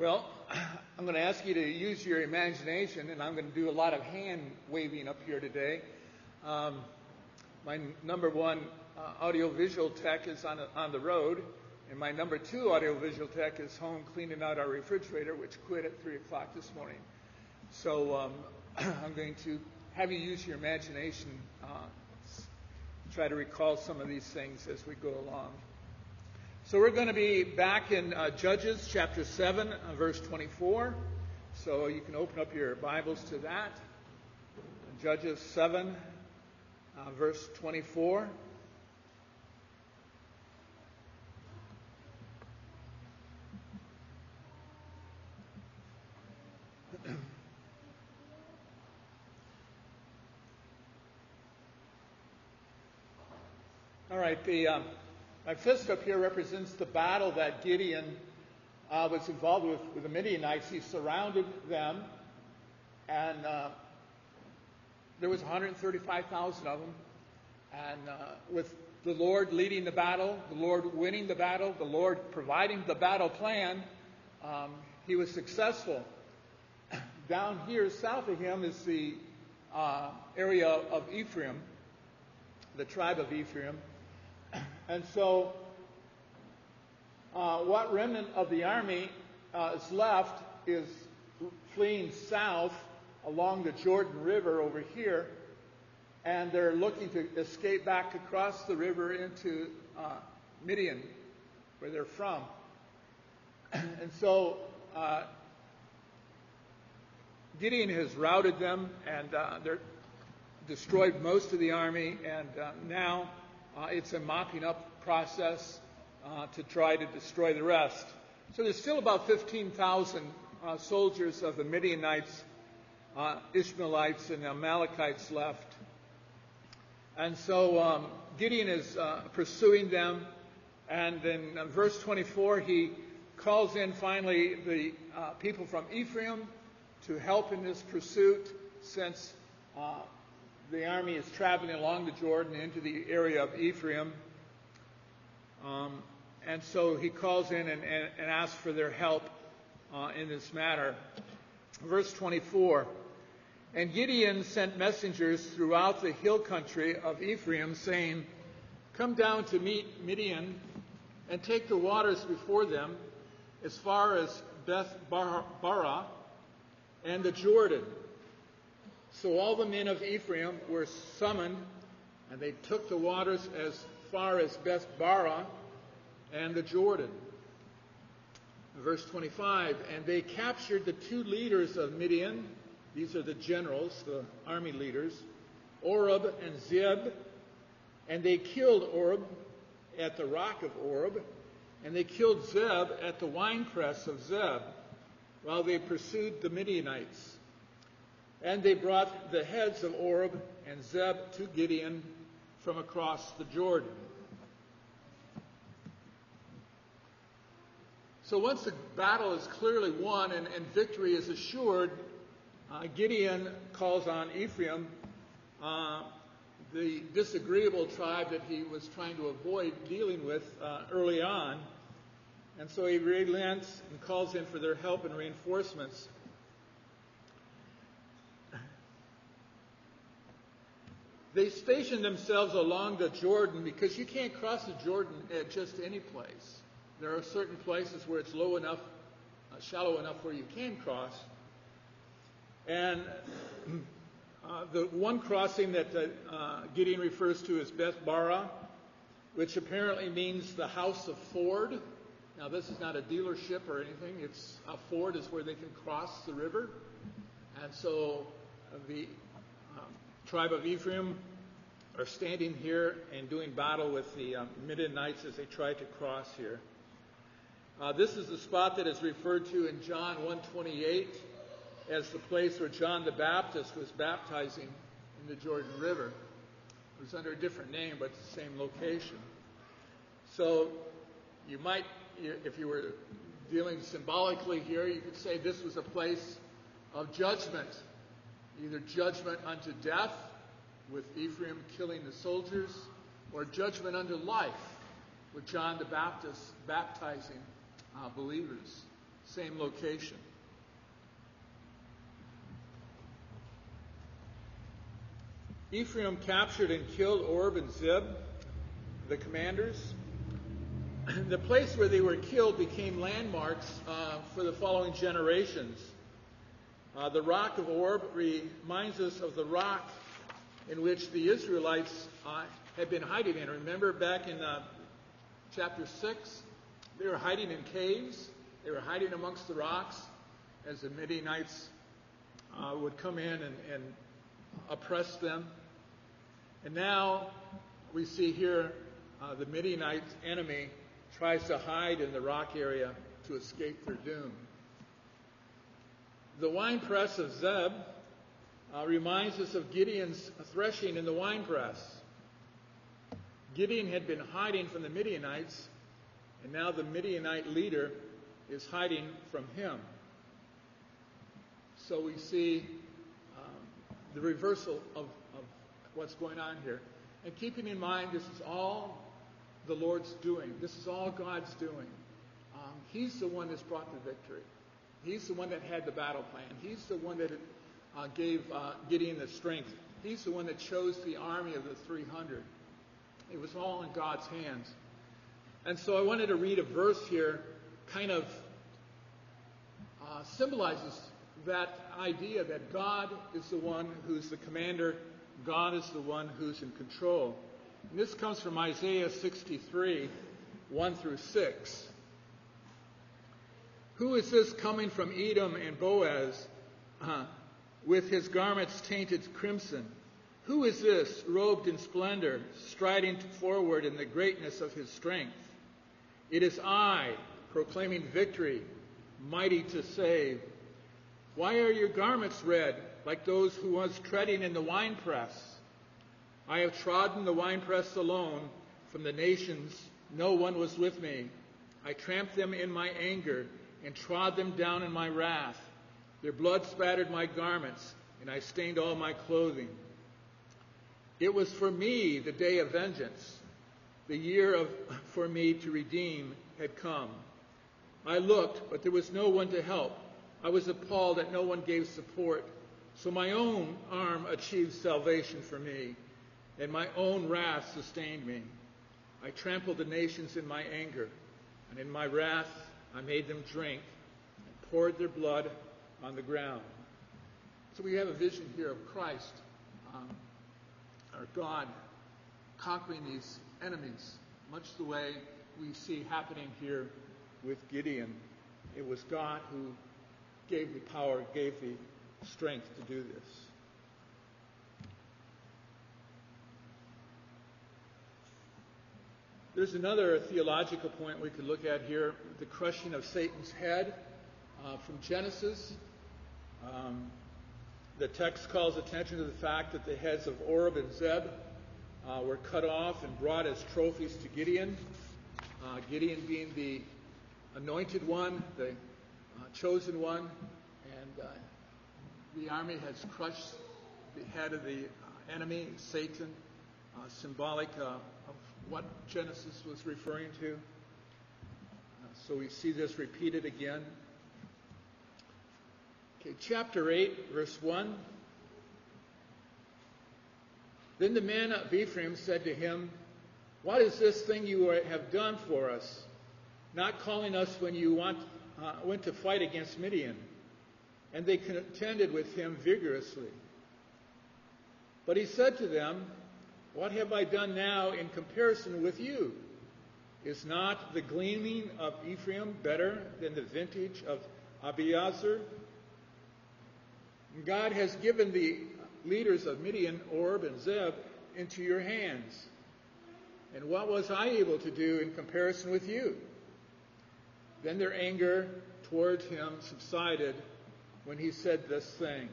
Well, I'm going to ask you to use your imagination, and I'm going to do a lot of hand waving up here today. Um, my number one uh, audiovisual tech is on, on the road, and my number two audiovisual tech is home cleaning out our refrigerator, which quit at 3 o'clock this morning. So um, I'm going to have you use your imagination, uh, try to recall some of these things as we go along. So we're going to be back in uh, Judges chapter 7, uh, verse 24. So you can open up your Bibles to that. Judges 7, uh, verse 24. All right, the. Um, my fist up here represents the battle that Gideon uh, was involved with with the Midianites. He surrounded them, and uh, there was 135,000 of them. And uh, with the Lord leading the battle, the Lord winning the battle, the Lord providing the battle plan, um, he was successful. Down here south of him is the uh, area of Ephraim, the tribe of Ephraim. And so, uh, what remnant of the army uh, is left is fleeing south along the Jordan River over here, and they're looking to escape back across the river into uh, Midian, where they're from. and so, uh, Gideon has routed them, and uh, they're destroyed most of the army, and uh, now uh, it's a mopping up process uh, to try to destroy the rest. So there's still about 15,000 uh, soldiers of the Midianites, uh, Ishmaelites, and Amalekites left. And so um, Gideon is uh, pursuing them. And in uh, verse 24, he calls in finally the people from Ephraim to help in this pursuit since the army is traveling along the Jordan into the area of Ephraim. Um, and so he calls in and, and, and asks for their help uh, in this matter. Verse 24 And Gideon sent messengers throughout the hill country of Ephraim, saying, Come down to meet Midian and take the waters before them as far as Beth Barah and the Jordan so all the men of Ephraim were summoned, and they took the waters as far as Bethbara and the Jordan. Verse 25, and they captured the two leaders of Midian. These are the generals, the army leaders, Oreb and Zeb. And they killed Oreb at the rock of Oreb, and they killed Zeb at the winepress of Zeb, while they pursued the Midianites. And they brought the heads of Oreb and Zeb to Gideon from across the Jordan. So once the battle is clearly won and, and victory is assured, uh, Gideon calls on Ephraim, uh, the disagreeable tribe that he was trying to avoid dealing with uh, early on. And so he relents and calls in for their help and reinforcements. They stationed themselves along the Jordan because you can't cross the Jordan at just any place. There are certain places where it's low enough, uh, shallow enough where you can cross. And uh, the one crossing that uh, Gideon refers to is Beth Bara, which apparently means the house of Ford. Now, this is not a dealership or anything. It's a ford is where they can cross the river. And so uh, the tribe of Ephraim are standing here and doing battle with the um, Midianites as they try to cross here. Uh, this is the spot that is referred to in John 1:28 as the place where John the Baptist was baptizing in the Jordan River. It was under a different name, but it's the same location. So you might, if you were dealing symbolically here, you could say this was a place of judgment either judgment unto death with Ephraim killing the soldiers, or judgment unto life with John the Baptist baptizing uh, believers. same location. Ephraim captured and killed Orb and Zeb, the commanders. The place where they were killed became landmarks uh, for the following generations. Uh, the rock of Orb reminds us of the rock in which the Israelites uh, had been hiding in. Remember back in uh, chapter 6, they were hiding in caves, they were hiding amongst the rocks as the Midianites uh, would come in and, and oppress them. And now we see here uh, the Midianite enemy tries to hide in the rock area to escape their doom. The winepress of Zeb uh, reminds us of Gideon's threshing in the winepress. Gideon had been hiding from the Midianites, and now the Midianite leader is hiding from him. So we see um, the reversal of, of what's going on here. And keeping in mind, this is all the Lord's doing. This is all God's doing. Um, he's the one that's brought the victory. He's the one that had the battle plan. He's the one that uh, gave uh, Gideon the strength. He's the one that chose the army of the 300. It was all in God's hands. And so I wanted to read a verse here, kind of uh, symbolizes that idea that God is the one who's the commander, God is the one who's in control. And this comes from Isaiah 63, 1 through 6. Who is this coming from Edom and Boaz uh, with his garments tainted crimson? Who is this robed in splendor, striding forward in the greatness of his strength? It is I, proclaiming victory, mighty to save. Why are your garments red, like those who was treading in the winepress? I have trodden the winepress alone. From the nations, no one was with me. I tramped them in my anger and trod them down in my wrath. Their blood spattered my garments, and I stained all my clothing. It was for me the day of vengeance. The year of, for me to redeem had come. I looked, but there was no one to help. I was appalled that no one gave support. So my own arm achieved salvation for me and my own wrath sustained me. I trampled the nations in my anger, and in my wrath I made them drink and poured their blood on the ground. So we have a vision here of Christ, um, our God, conquering these enemies, much the way we see happening here with Gideon. It was God who gave the power, gave the strength to do this. There's another theological point we could look at here the crushing of Satan's head uh, from Genesis. Um, the text calls attention to the fact that the heads of Orb and Zeb uh, were cut off and brought as trophies to Gideon. Uh, Gideon being the anointed one, the uh, chosen one, and uh, the army has crushed the head of the uh, enemy, Satan, symbolic what Genesis was referring to. Uh, so we see this repeated again. Okay, chapter 8, verse 1. Then the man of Ephraim said to him, What is this thing you have done for us, not calling us when you want, uh, went to fight against Midian? And they contended with him vigorously. But he said to them, what have I done now in comparison with you? Is not the gleaning of Ephraim better than the vintage of Abiezer? God has given the leaders of Midian, Orb, and Zeb into your hands. And what was I able to do in comparison with you? Then their anger towards him subsided when he said this thing.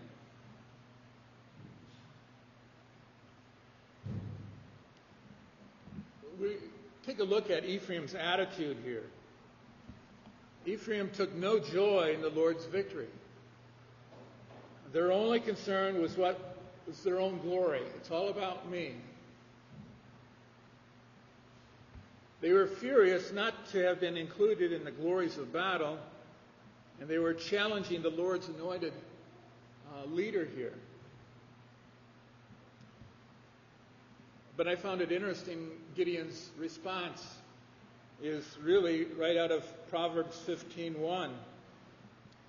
We take a look at Ephraim's attitude here. Ephraim took no joy in the Lord's victory. Their only concern was what was their own glory. It's all about me. They were furious not to have been included in the glories of battle, And they were challenging the Lord's anointed uh, leader here. But I found it interesting, Gideon's response is really right out of Proverbs 15:1.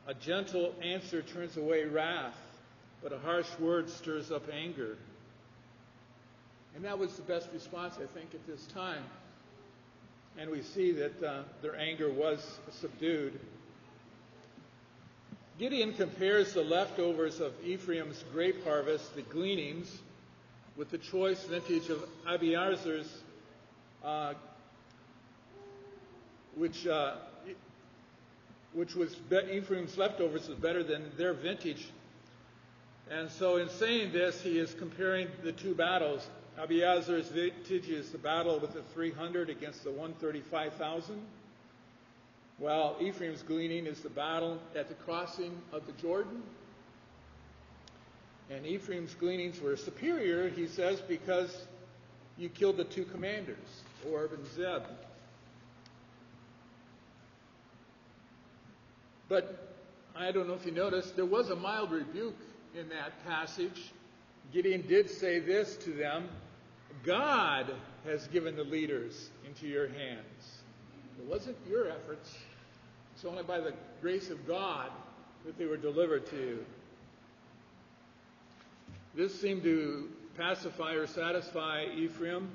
A gentle answer turns away wrath, but a harsh word stirs up anger. And that was the best response, I think, at this time. And we see that uh, their anger was subdued. Gideon compares the leftovers of Ephraim's grape harvest, the gleanings, with the choice vintage of Abiezer's, uh, which uh, which was Ephraim's leftovers was better than their vintage. And so, in saying this, he is comparing the two battles. Abiezer's vintage is the battle with the 300 against the 135,000. While Ephraim's gleaning is the battle at the crossing of the Jordan. And Ephraim's gleanings were superior, he says, because you killed the two commanders, Orb and Zeb. But I don't know if you noticed, there was a mild rebuke in that passage. Gideon did say this to them God has given the leaders into your hands. It wasn't your efforts, it's only by the grace of God that they were delivered to you. This seemed to pacify or satisfy Ephraim,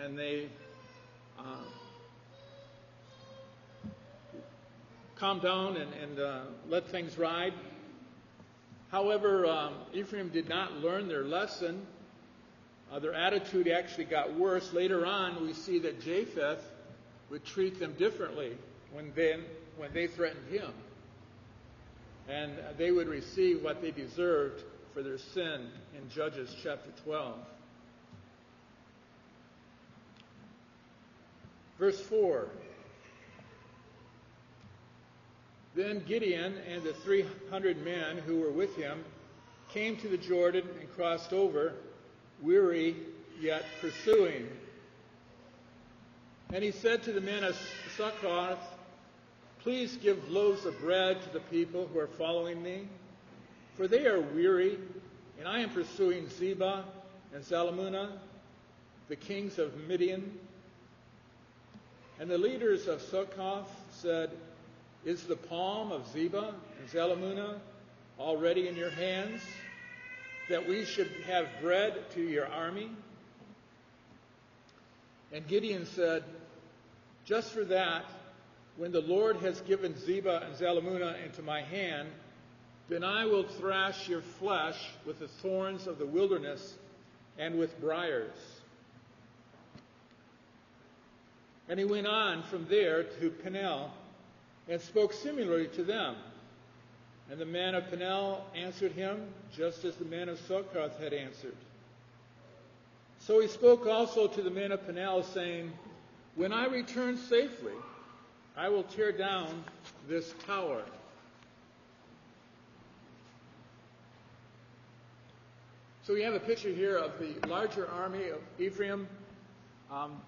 and they uh, calmed down and, and uh, let things ride. However, um, Ephraim did not learn their lesson. Uh, their attitude actually got worse. Later on, we see that Jephthah would treat them differently when, when they threatened him. And they would receive what they deserved for their sin in Judges chapter 12. Verse 4 Then Gideon and the 300 men who were with him came to the Jordan and crossed over, weary yet pursuing. And he said to the men of Succoth, Please give loaves of bread to the people who are following me, for they are weary, and I am pursuing Zebah and Zalmunna, the kings of Midian. And the leaders of Succoth said, is the palm of Zebah and Zalmunna already in your hands, that we should have bread to your army? And Gideon said, Just for that, when the Lord has given Zebah and Zalmunna into my hand, then I will thrash your flesh with the thorns of the wilderness and with briars. And he went on from there to Peniel and spoke similarly to them. And the man of Peniel answered him, just as the man of Succoth had answered. So he spoke also to the men of Peniel, saying, When I return safely, I will tear down this tower. So we have a picture here of the larger army of Ephraim, um,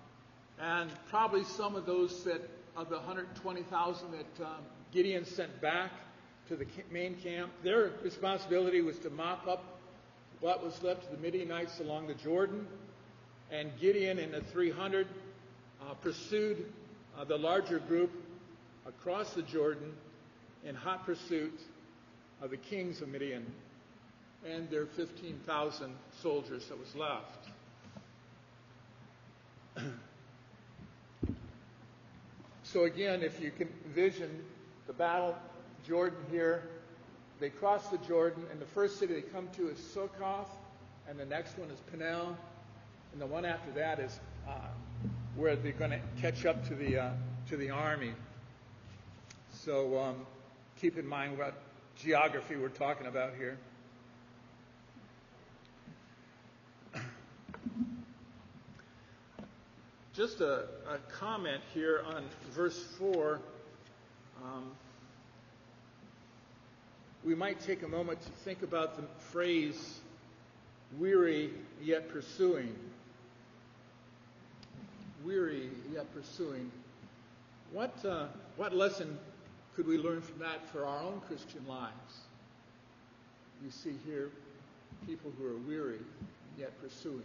and probably some of those that of the 120,000 that um, Gideon sent back to the main camp, their responsibility was to mop up what was left of the Midianites along the Jordan. And Gideon and the 300 uh, pursued uh, the larger group across the Jordan in hot pursuit of the kings of Midian and their 15,000 soldiers that was left. So again, if you can envision the battle, Jordan here, they cross the Jordan, and the first city they come to is Succoth, and the next one is Peniel, and the one after that is uh, where they're going to catch up to the uh, to the army. So um, keep in mind what geography we're talking about here. Just a, a comment here on verse 4. Um, we might take a moment to think about the phrase, weary yet pursuing. Weary yet pursuing. What, uh, what lesson could we learn from that for our own Christian lives? You see here people who are weary yet pursuing.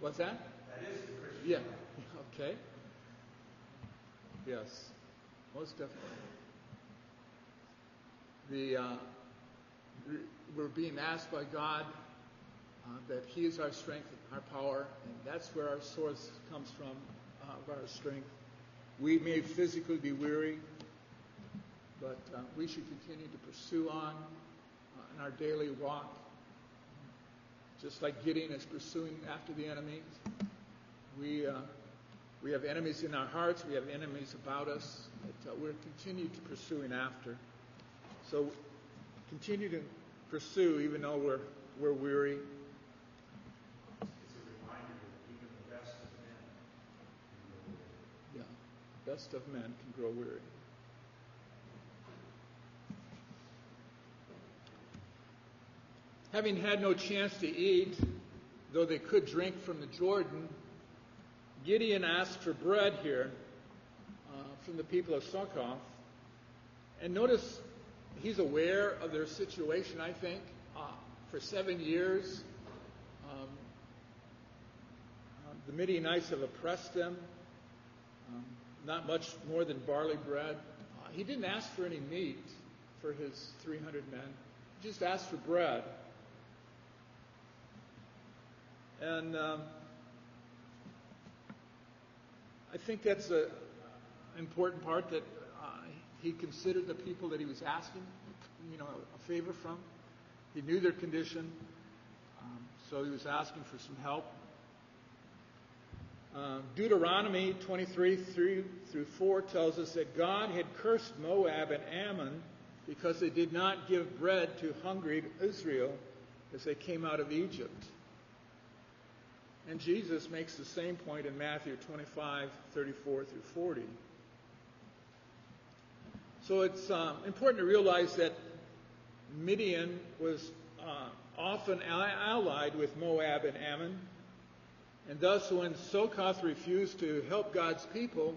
What's that? That is the Christian. Yeah. Okay. Yes. Most definitely. The uh, we're being asked by God uh, that He is our strength, our power, and that's where our source comes from uh, of our strength. We may physically be weary, but uh, we should continue to pursue on uh, in our daily walk, just like Gideon is pursuing after the enemy. We uh, we have enemies in our hearts. We have enemies about us that uh, we're continue to pursuing after. So continue to pursue even though we're we're weary. It's a reminder that even the best of men can go weary. Yeah, best of men can grow weary. Having had no chance to eat, though they could drink from the Jordan, Gideon asked for bread here uh, from the people of Succoth. And notice he's aware of their situation, I think. Uh, for seven years, um, uh, the Midianites have oppressed them. Um, not much more than barley bread. Uh, he didn't ask for any meat for his 300 men. He just asked for bread. And um, I think that's an important part that uh, he considered the people that he was asking, you know, a favor from. He knew their condition, um, so he was asking for some help. Uh, Deuteronomy 23 3 through 4 tells us that God had cursed Moab and Ammon because they did not give bread to hungry Israel as they came out of Egypt. And Jesus makes the same point in Matthew 25, 34 through 40. So it's um, important to realize that Midian was uh, often allied with Moab and Ammon. And thus, when Succoth refused to help God's people,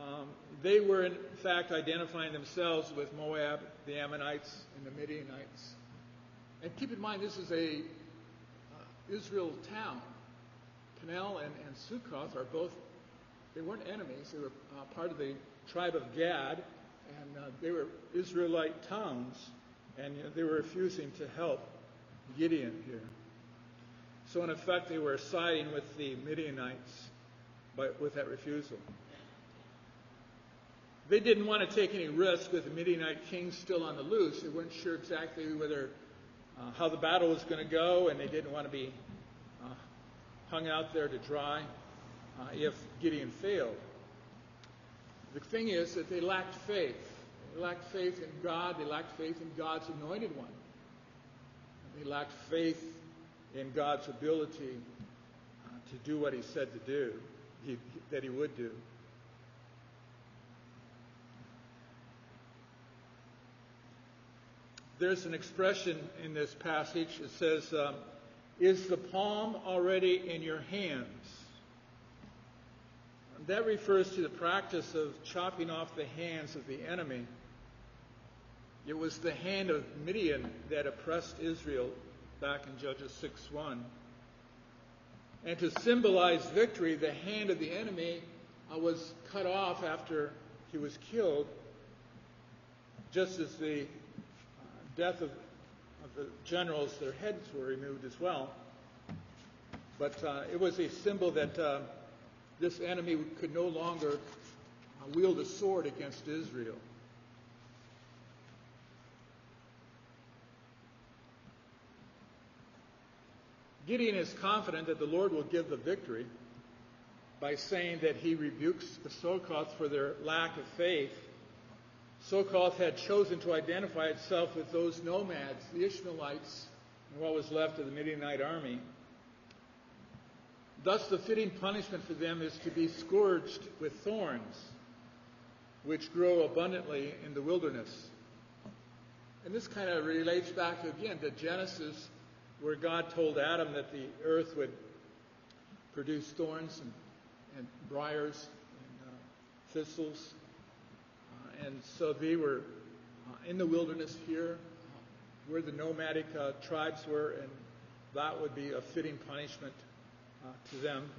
um, they were in fact identifying themselves with Moab, the Ammonites, and the Midianites. And keep in mind, this is a Israel town. Peniel and, and Succoth are both, they weren't enemies. They were uh, part of the tribe of Gad, and uh, they were Israelite towns, and you know, they were refusing to help Gideon here. So, in effect, they were siding with the Midianites by, with that refusal. They didn't want to take any risk with the Midianite king still on the loose. They weren't sure exactly whether uh, how the battle was going to go, and they didn't want to be uh, hung out there to dry uh, if Gideon failed. The thing is that they lacked faith. They lacked faith in God. They lacked faith in God's anointed one. They lacked faith in God's ability uh, to do what He said to do, he, that He would do. There's an expression in this passage that says, um, Is the palm already in your hands? That refers to the practice of chopping off the hands of the enemy. It was the hand of Midian that oppressed Israel back in Judges 6 1. And to symbolize victory, the hand of the enemy uh, was cut off after he was killed, just as the death of, of the generals, their heads were removed as well. But uh, it was a symbol that uh, this enemy could no longer uh, wield a sword against Israel. Gideon is confident that the Lord will give the victory by saying that he rebukes the Succoth for their lack of faith Succoth had chosen to identify itself with those nomads, the Ishmaelites, and what was left of the Midianite army. Thus, the fitting punishment for them is to be scourged with thorns, which grow abundantly in the wilderness. And this kind of relates back again to Genesis, where God told Adam that the earth would produce thorns and, and briars and uh, thistles. And so they were uh, in the wilderness here, uh, where the nomadic uh, tribes were, and that would be a fitting punishment to them.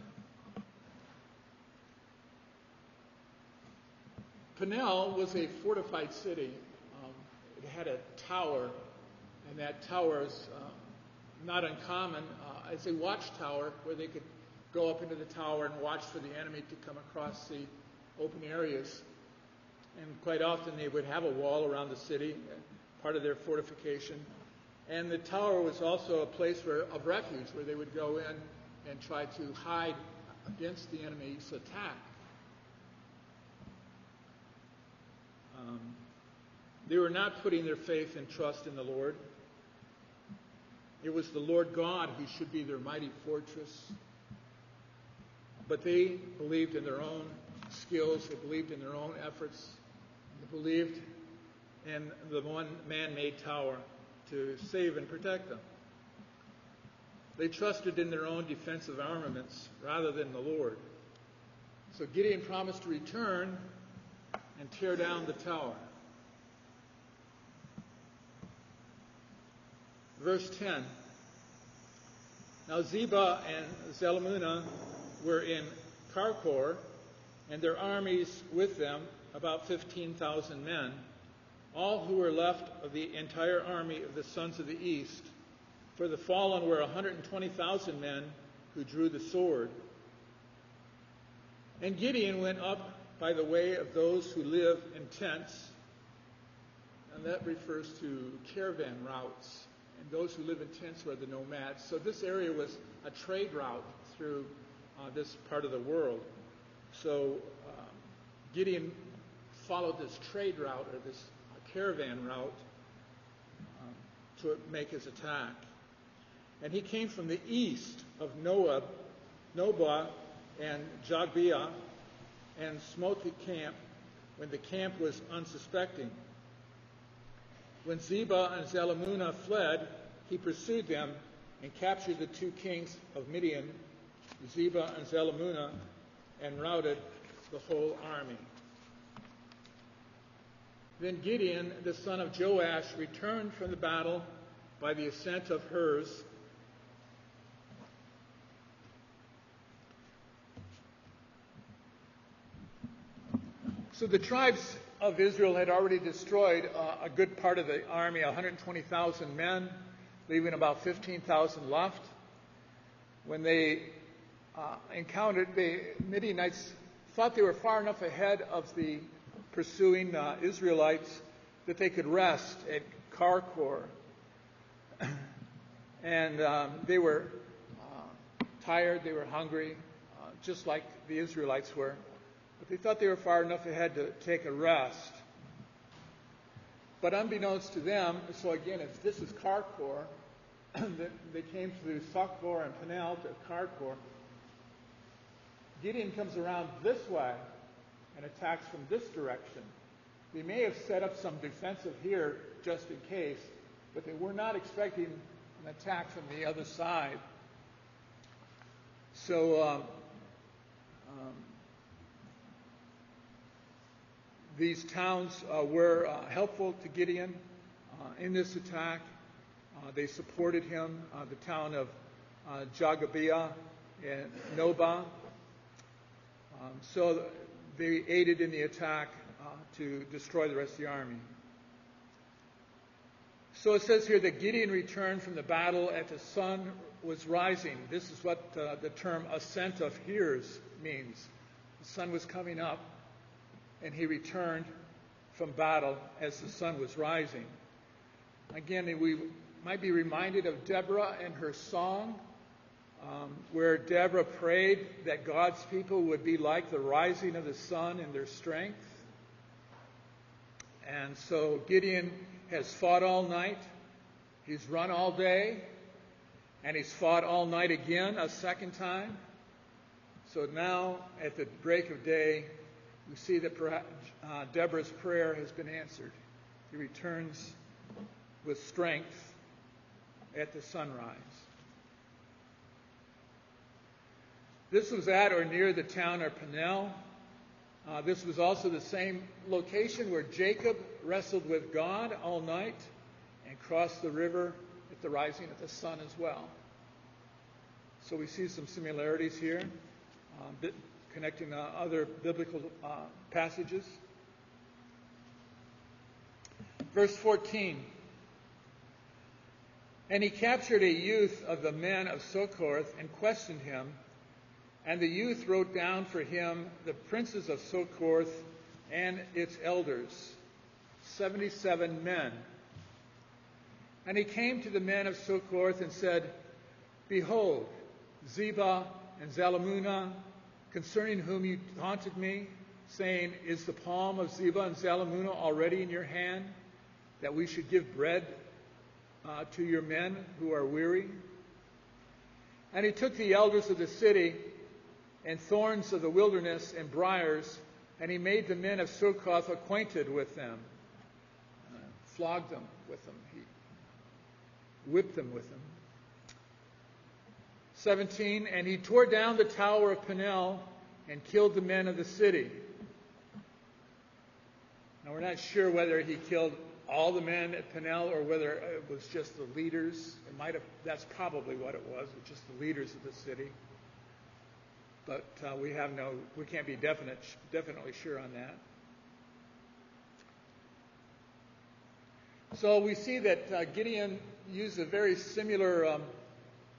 Peniel was a fortified city. Um, it had a tower, and that tower is not uncommon uh, as a watchtower where they could go up into the tower and watch for the enemy to come across the open areas. And quite often they would have a wall around the city, part of their fortification. And the tower was also a place where, of refuge where they would go in and try to hide against the enemy's attack. Um, they were not putting their faith and trust in the Lord. It was the Lord God who should be their mighty fortress. But they believed in their own skills, they believed in their own efforts, believed in the one man made tower to save and protect them. They trusted in their own defensive armaments rather than the Lord. So Gideon promised to return and tear down the tower. Verse 10. Now Zebah and Zalmunna were in Karkor, and their armies with them, about 15,000 men, all who were left of the entire army of the sons of the east. For the fallen were 120,000 men who drew the sword. And Gideon went up by the way of those who live in tents, and that refers to caravan routes. And those who live in tents were the nomads. So this area was a trade route through uh, this part of the world. So um, Gideon followed this trade route or this caravan route um, to make his attack. And he came from the east of Noab, Nobah and Jogbeah and smote the camp when the camp was unsuspecting. When Zebah and Zalmunna fled, he pursued them and captured the two kings of Midian, Zebah and Zalmunna, and routed the whole army. Then Gideon, the son of Joash, returned from the battle by the ascent of Hers. So the tribes of Israel had already destroyed uh, a good part of the army, 120,000 men, leaving about 15,000 left. When they uh, encountered the Midianites, thought they were far enough ahead of the pursuing uh, Israelites that they could rest at Karkor. and um, they were uh, tired, they were hungry, uh, just like the Israelites were. But they thought they were far enough ahead to take a rest. But unbeknownst to them, so again, if this is Karkor, they came through Sokvor and Peniel to Karkor. Gideon comes around this way and attacks from this direction. They may have set up some defensive here just in case, but they were not expecting an attack from the other side. So um, um, these towns uh, were uh, helpful to Gideon uh, in this attack. Uh, they supported him, uh, the town of uh, Jagabiah and Nobah. Um, so they aided in the attack uh, to destroy the rest of the army. So it says here that Gideon returned from the battle as the sun was rising. This is what uh, the term ascent of Hurs means. The sun was coming up and he returned from battle as the sun was rising. Again, we might be reminded of Deborah and her song, um, where Deborah prayed that God's people would be like the rising of the sun in their strength. And so Gideon has fought all night, he's run all day, and he's fought all night again a second time. So now, at the break of day, we see that uh, Deborah's prayer has been answered. He returns with strength at the sunrise. This was at or near the town of Peniel. Uh, this was also the same location where Jacob wrestled with God all night and crossed the river at the rising of the sun as well. So we see some similarities here, uh, connecting uh, other biblical uh, passages. Verse 14. And he captured a youth of the men of Succoth and questioned him. And the youth wrote down for him the princes of Succoth and its elders, 77 men. And he came to the men of Succoth and said, Behold, Zebah and Zalmunna, concerning whom you taunted me, saying, Is the palm of Zebah and Zalmunna already in your hand, that we should give bread uh, to your men who are weary? And he took the elders of the city and thorns of the wilderness and briars, and he made the men of Succoth acquainted with them, uh, flogged them with them, he whipped them with them. 17, and he tore down the tower of Peniel and killed the men of the city. Now, we're not sure whether he killed all the men at Peniel or whether it was just the leaders. It might have, that's probably what it was, just the leaders of the city but uh, we have no, we can't be definite, definitely sure on that. So we see that uh, Gideon used a very similar um,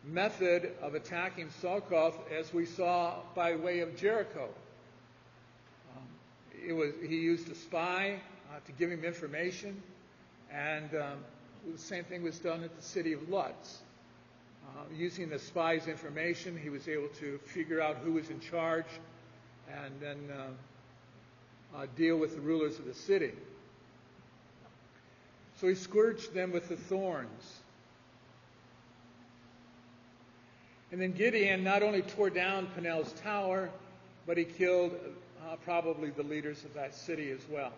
method of attacking Succoth as we saw by way of Jericho. Um, it was, he used a spy uh, to give him information, and um, the same thing was done at the city of Luz. Uh, using the spy's information, he was able to figure out who was in charge and then uh, uh, deal with the rulers of the city. So he scourged them with the thorns. And then Gideon not only tore down Peniel's tower, but he killed uh, probably the leaders of that city as well.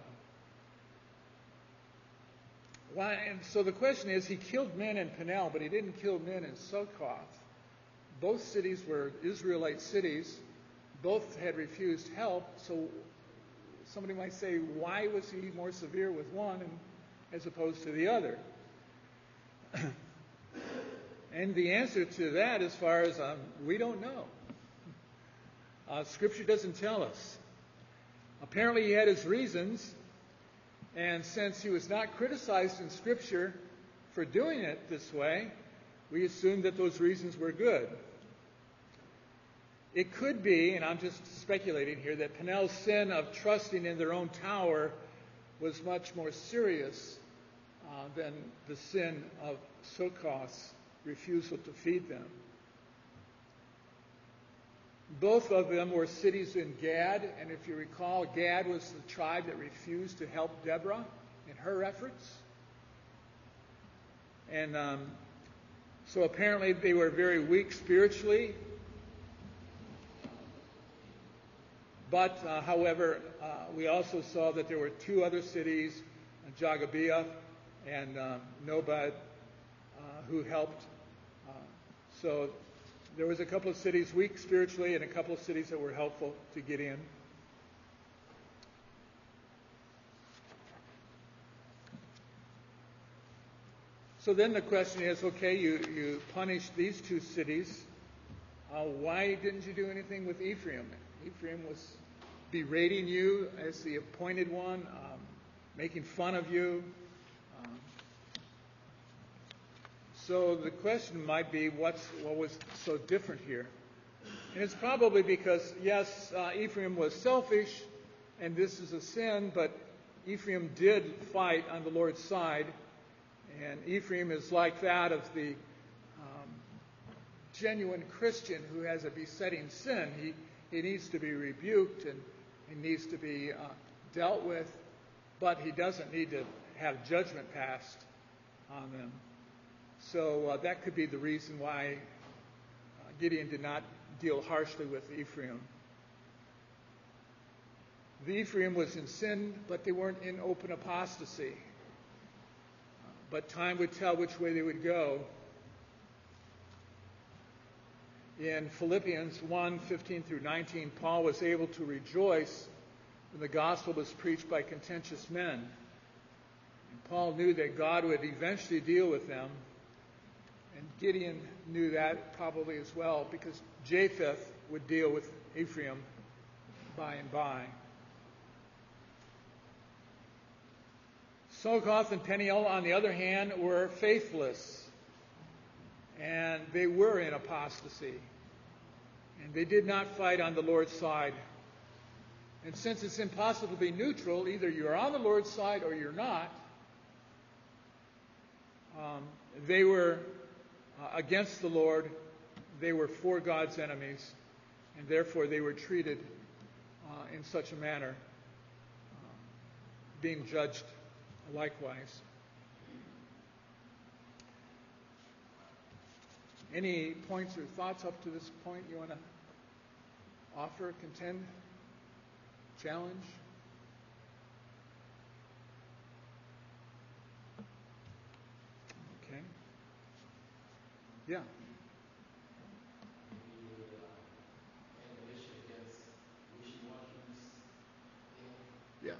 And so the question is, he killed men in Peniel, but he didn't kill men in Succoth. Both cities were Israelite cities. Both had refused help. So somebody might say, why was he more severe with one as opposed to the other? and the answer to that, as far as um, we don't know. Uh, scripture doesn't tell us. Apparently, he had his reasons, and since he was not criticized in Scripture for doing it this way, we assume that those reasons were good. It could be, and I'm just speculating here, that Peniel's sin of trusting in their own tower was much more serious uh, than the sin of Succoth's refusal to feed them. Both of them were cities in Gad, and if you recall, Gad was the tribe that refused to help Deborah in her efforts. And um, so apparently they were very weak spiritually. But, uh, however, uh, we also saw that there were two other cities, Jagabeah and um, Nobad, uh, who helped. Uh, so there was a couple of cities weak spiritually and a couple of cities that were helpful to Gideon. So then the question is, okay, you, you punished these two cities. Uh, why didn't you do anything with Ephraim? Ephraim was berating you as the appointed one, um, making fun of you. So the question might be, what's, what was so different here? And it's probably because, yes, uh, Ephraim was selfish, and this is a sin, but Ephraim did fight on the Lord's side, and Ephraim is like that of the um, genuine Christian who has a besetting sin. He, he needs to be rebuked and he needs to be uh, dealt with, but he doesn't need to have judgment passed on them. So uh, that could be the reason why uh, Gideon did not deal harshly with Ephraim. The Ephraim was in sin, but they weren't in open apostasy. but time would tell which way they would go. in Philippians 1 15 through 19, Paul was able to rejoice when the gospel was preached by contentious men. And Paul knew that God would eventually deal with them. And Gideon knew that probably as well because Jephthah would deal with Ephraim by and by. Succoth and Peniel, on the other hand, were faithless. And they were in apostasy. And they did not fight on the Lord's side. And since it's impossible to be neutral, either you're on the Lord's side or you're not, um, they were against the Lord. They were for God's enemies. And therefore they were treated uh, in such a manner, uh, being judged likewise. Any points or thoughts up to this point you want to offer, contend, challenge? Okay. Yeah. Yeah.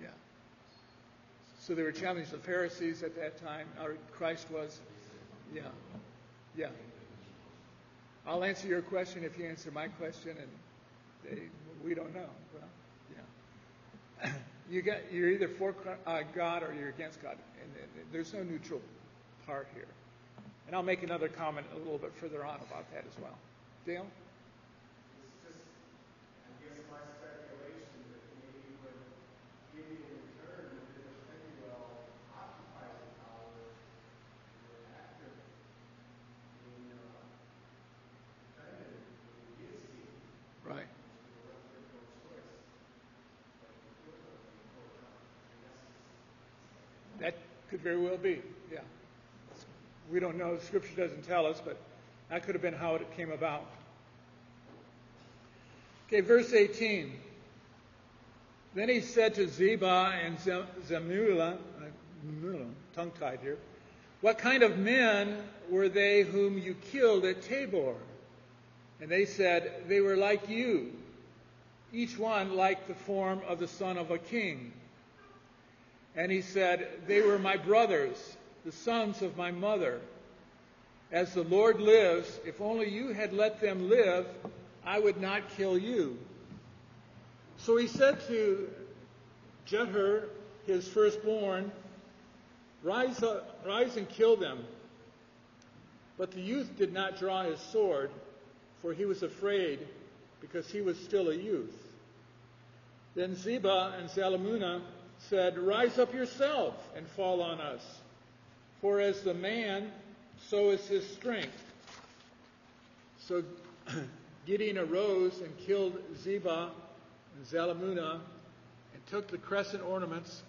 Yeah. So they were challenging the Pharisees at that time, or Christ was. Yeah. Yeah. I'll answer your question if you answer my question, and they, we don't know. Well, yeah. You get, you're either for uh, God or you're against God, and, and there's no neutral part here. And I'll make another comment a little bit further on about that as well. Dale? It's just, I guess my speculation that maybe when Gideon returned, that Peniel occupied the power, were active in, uh, defending against Gideon. Right. They were left with no choice. But the equivalent of the court, I guess, is That could very well be, yeah. We don't know, the scripture doesn't tell us, but that could have been how it came about. Okay, verse 18. Then he said to Zebah and Zemula, uh, tongue tied here, What kind of men were they whom you killed at Tabor? And they said, They were like you, each one like the form of the son of a king. And he said, They were my brothers, the sons of my mother. As the Lord lives, if only you had let them live, I would not kill you. So he said to Jether, his firstborn, rise, up, rise and kill them. But the youth did not draw his sword, for he was afraid, because he was still a youth. Then Zebah and Zalmunna said, Rise up yourself and fall on us. For as the man, so is his strength. So Gideon arose and killed Zebah and Zalmunna and took the crescent ornaments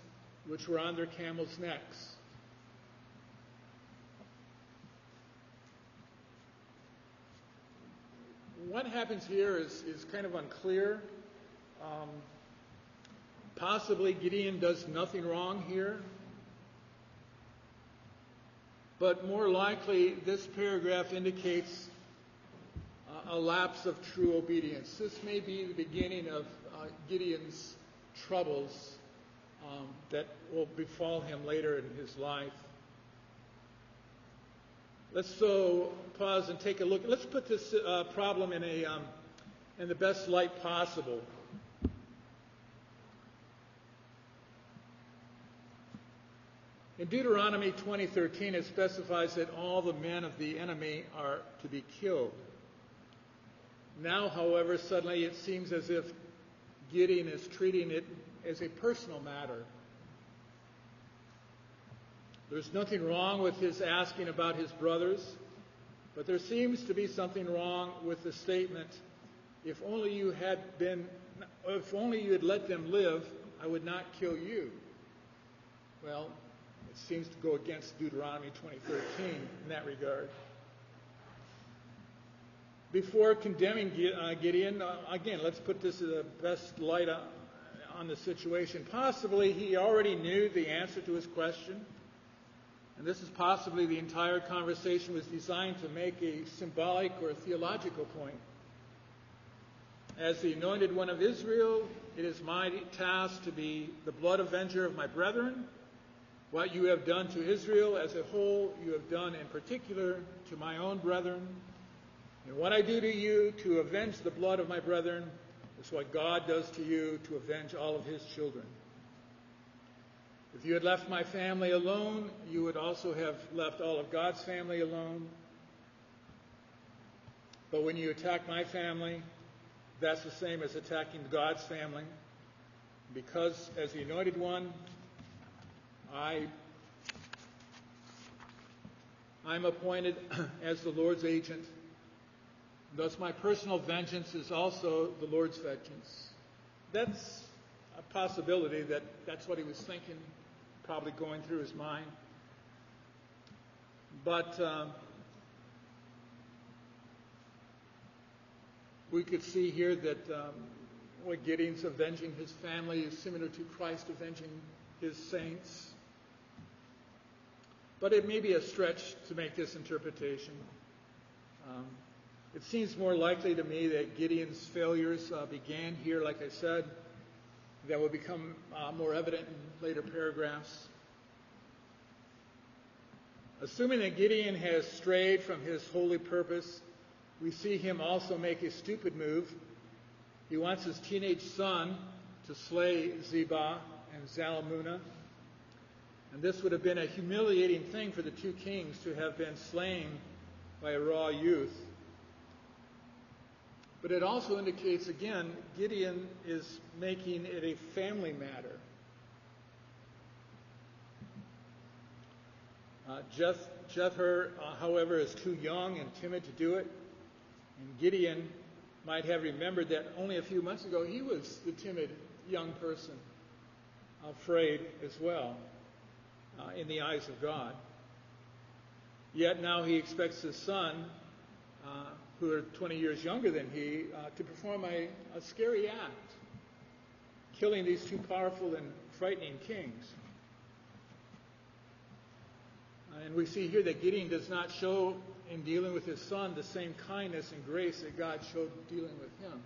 which were on their camels' necks. What happens here is, is kind of unclear. Um, possibly Gideon does nothing wrong here. But more likely, this paragraph indicates a lapse of true obedience. This may be the beginning of uh, Gideon's troubles um, that will befall him later in his life. Let's so pause and take a look. Let's put this uh, problem in a um, in the best light possible. In Deuteronomy 20:13, it specifies that all the men of the enemy are to be killed. Now, however, suddenly it seems as if Gideon is treating it as a personal matter. There's nothing wrong with his asking about his brothers, But there seems to be something wrong with the statement, if only you had been, if only you had let them live, I would not kill you. Well, it seems to go against Deuteronomy 20:13 in that regard. Before condemning uh, Gideon, uh, again, let's put this in the best light uh, on the situation. Possibly he already knew the answer to his question. And this is possibly the entire conversation was designed to make a symbolic or theological point. As the anointed one of Israel, it is my task to be the blood avenger of my brethren. What you have done to Israel as a whole, you have done in particular to my own brethren. And what I do to you to avenge the blood of my brethren is what God does to you to avenge all of his children. If you had left my family alone, you would also have left all of God's family alone. But when you attack my family, that's the same as attacking God's family. Because as the anointed one, I I'm appointed as the Lord's agent. Thus my personal vengeance is also the Lord's vengeance. That's a possibility that that's what he was thinking probably going through his mind. But um, we could see here that um, what Gideon's avenging his family is similar to Christ avenging his saints. But it may be a stretch to make this interpretation. Um, it seems more likely to me that Gideon's failures uh, began here, like I said, that will become uh, more evident in later paragraphs. Assuming that Gideon has strayed from his holy purpose, we see him also make a stupid move. He wants his teenage son to slay Zebah and Zalmunna. And this would have been a humiliating thing for the two kings to have been slain by a raw youth. But it also indicates, again, Gideon is making it a family matter. Uh, Jeth, Jether, uh, however, is too young and timid to do it. And Gideon might have remembered that only a few months ago he was the timid young person, afraid as well uh, in the eyes of God. Yet now he expects his son uh, who are 20 years younger than he, uh, to perform a, a scary act, killing these two powerful and frightening kings. And we see here that Gideon does not show in dealing with his son the same kindness and grace that God showed dealing with him.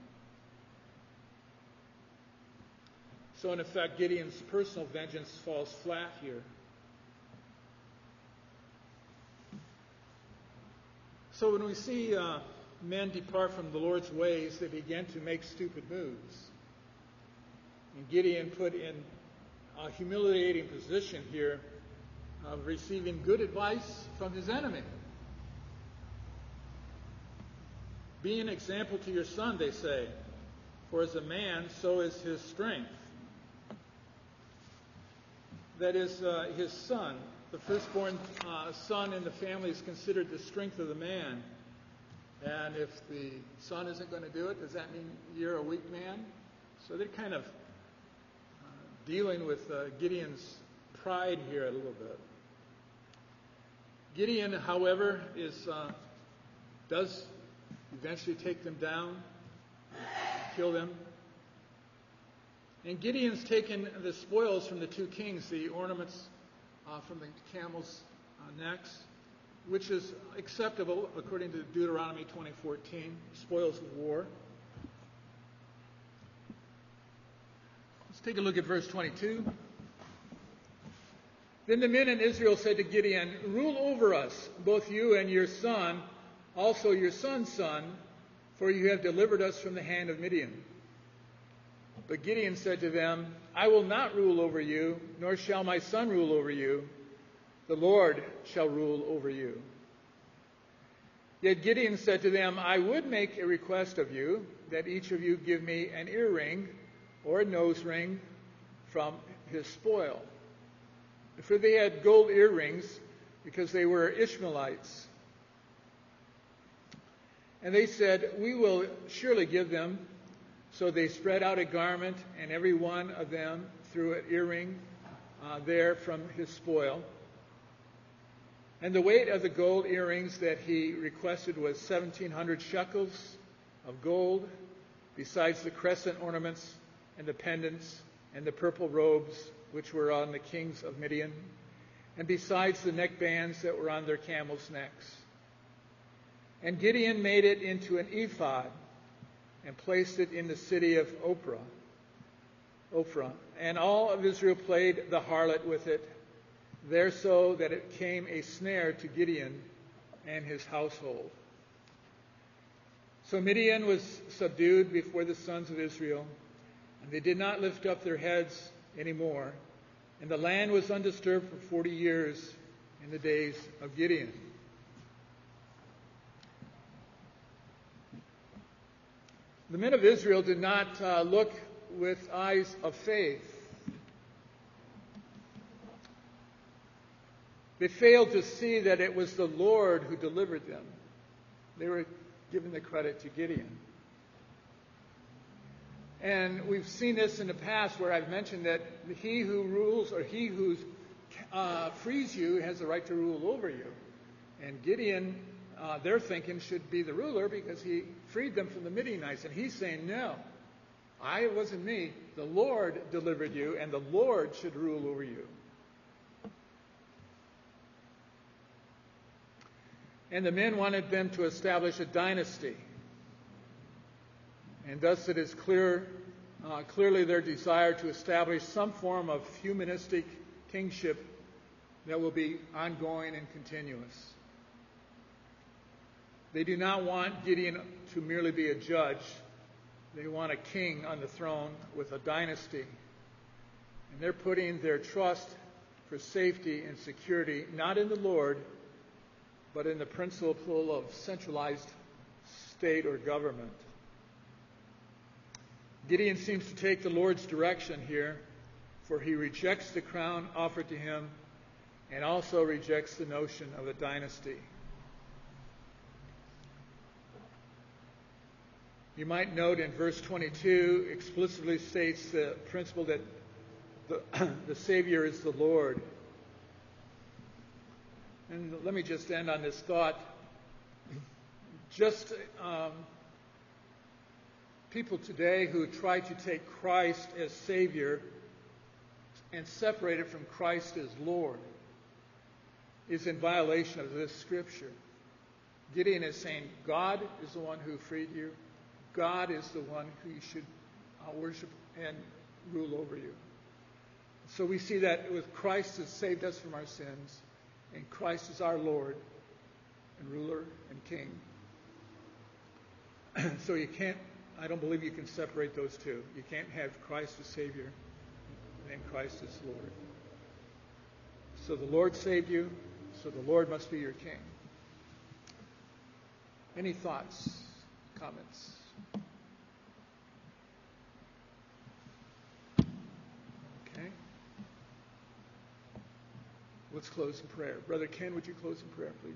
So, in effect, Gideon's personal vengeance falls flat here. So, when we see uh, men depart from the Lord's ways, they begin to make stupid moves. And Gideon put in a humiliating position here of receiving good advice from his enemy. Be an example to your son, they say, for as a man, so is his strength. That is uh, his son. The firstborn uh, son in the family is considered the strength of the man. And if the son isn't going to do it, does that mean you're a weak man? So they're kind of uh, dealing with uh, Gideon's pride here a little bit. Gideon, however, is uh, does eventually take them down, kill them. And Gideon's taken the spoils from the two kings, the ornaments from the camels' uh, necks, which is acceptable according to Deuteronomy 20:14, spoils of war. Let's take a look at verse 22. Then the men in Israel said to Gideon, Rule over us, both you and your son, also your son's son, for you have delivered us from the hand of Midian. But Gideon said to them, I will not rule over you, nor shall my son rule over you the Lord shall rule over you. Yet Gideon said to them, I would make a request of you that each of you give me an earring or a nose ring from his spoil. For they had gold earrings because they were Ishmaelites. And they said, We will surely give them. So they spread out a garment, and every one of them threw an earring uh, there from his spoil. And the weight of the gold earrings that he requested was 1,700 shekels of gold, besides the crescent ornaments and the pendants and the purple robes which were on the kings of Midian, and besides the neckbands that were on their camels' necks. And Gideon made it into an ephod and placed it in the city of Ophrah. Ophrah. And all of Israel played the harlot with it, there so that it came a snare to Gideon and his household. So Midian was subdued before the sons of Israel, and they did not lift up their heads any more. And the land was undisturbed for 40 years in the days of Gideon. The men of Israel did not uh, look with eyes of faith. They failed to see that it was the Lord who delivered them. They were giving the credit to Gideon. And we've seen this in the past where I've mentioned that he who rules or he who uh, frees you has the right to rule over you. And Gideon, uh, they're thinking, should be the ruler because he freed them from the Midianites. And he's saying, no, I wasn't me. The Lord delivered you, and the Lord should rule over you. And the men wanted them to establish a dynasty. And thus it is clear, uh, clearly their desire to establish some form of humanistic kingship that will be ongoing and continuous. They do not want Gideon to merely be a judge. They want a king on the throne with a dynasty. And they're putting their trust for safety and security not in the Lord, but in the principle of centralized state or government. Gideon seems to take the Lord's direction here, for he rejects the crown offered to him and also rejects the notion of a dynasty. You might note in verse 22 explicitly states the principle that the, the Savior is the Lord. And let me just end on this thought. Just um, people today who try to take Christ as Savior and separate it from Christ as Lord is in violation of this scripture. Gideon is saying, God is the one who freed you. God is the one who you should uh, worship and rule over you. So we see that with Christ has saved us from our sins, and Christ is our Lord and ruler and king. so you can't, I don't believe you can separate those two. You can't have Christ as Savior and Christ as Lord. So the Lord saved you, so the Lord must be your king. Any thoughts, comments? Okay. Let's close in prayer. Brother Ken, would you close in prayer, please?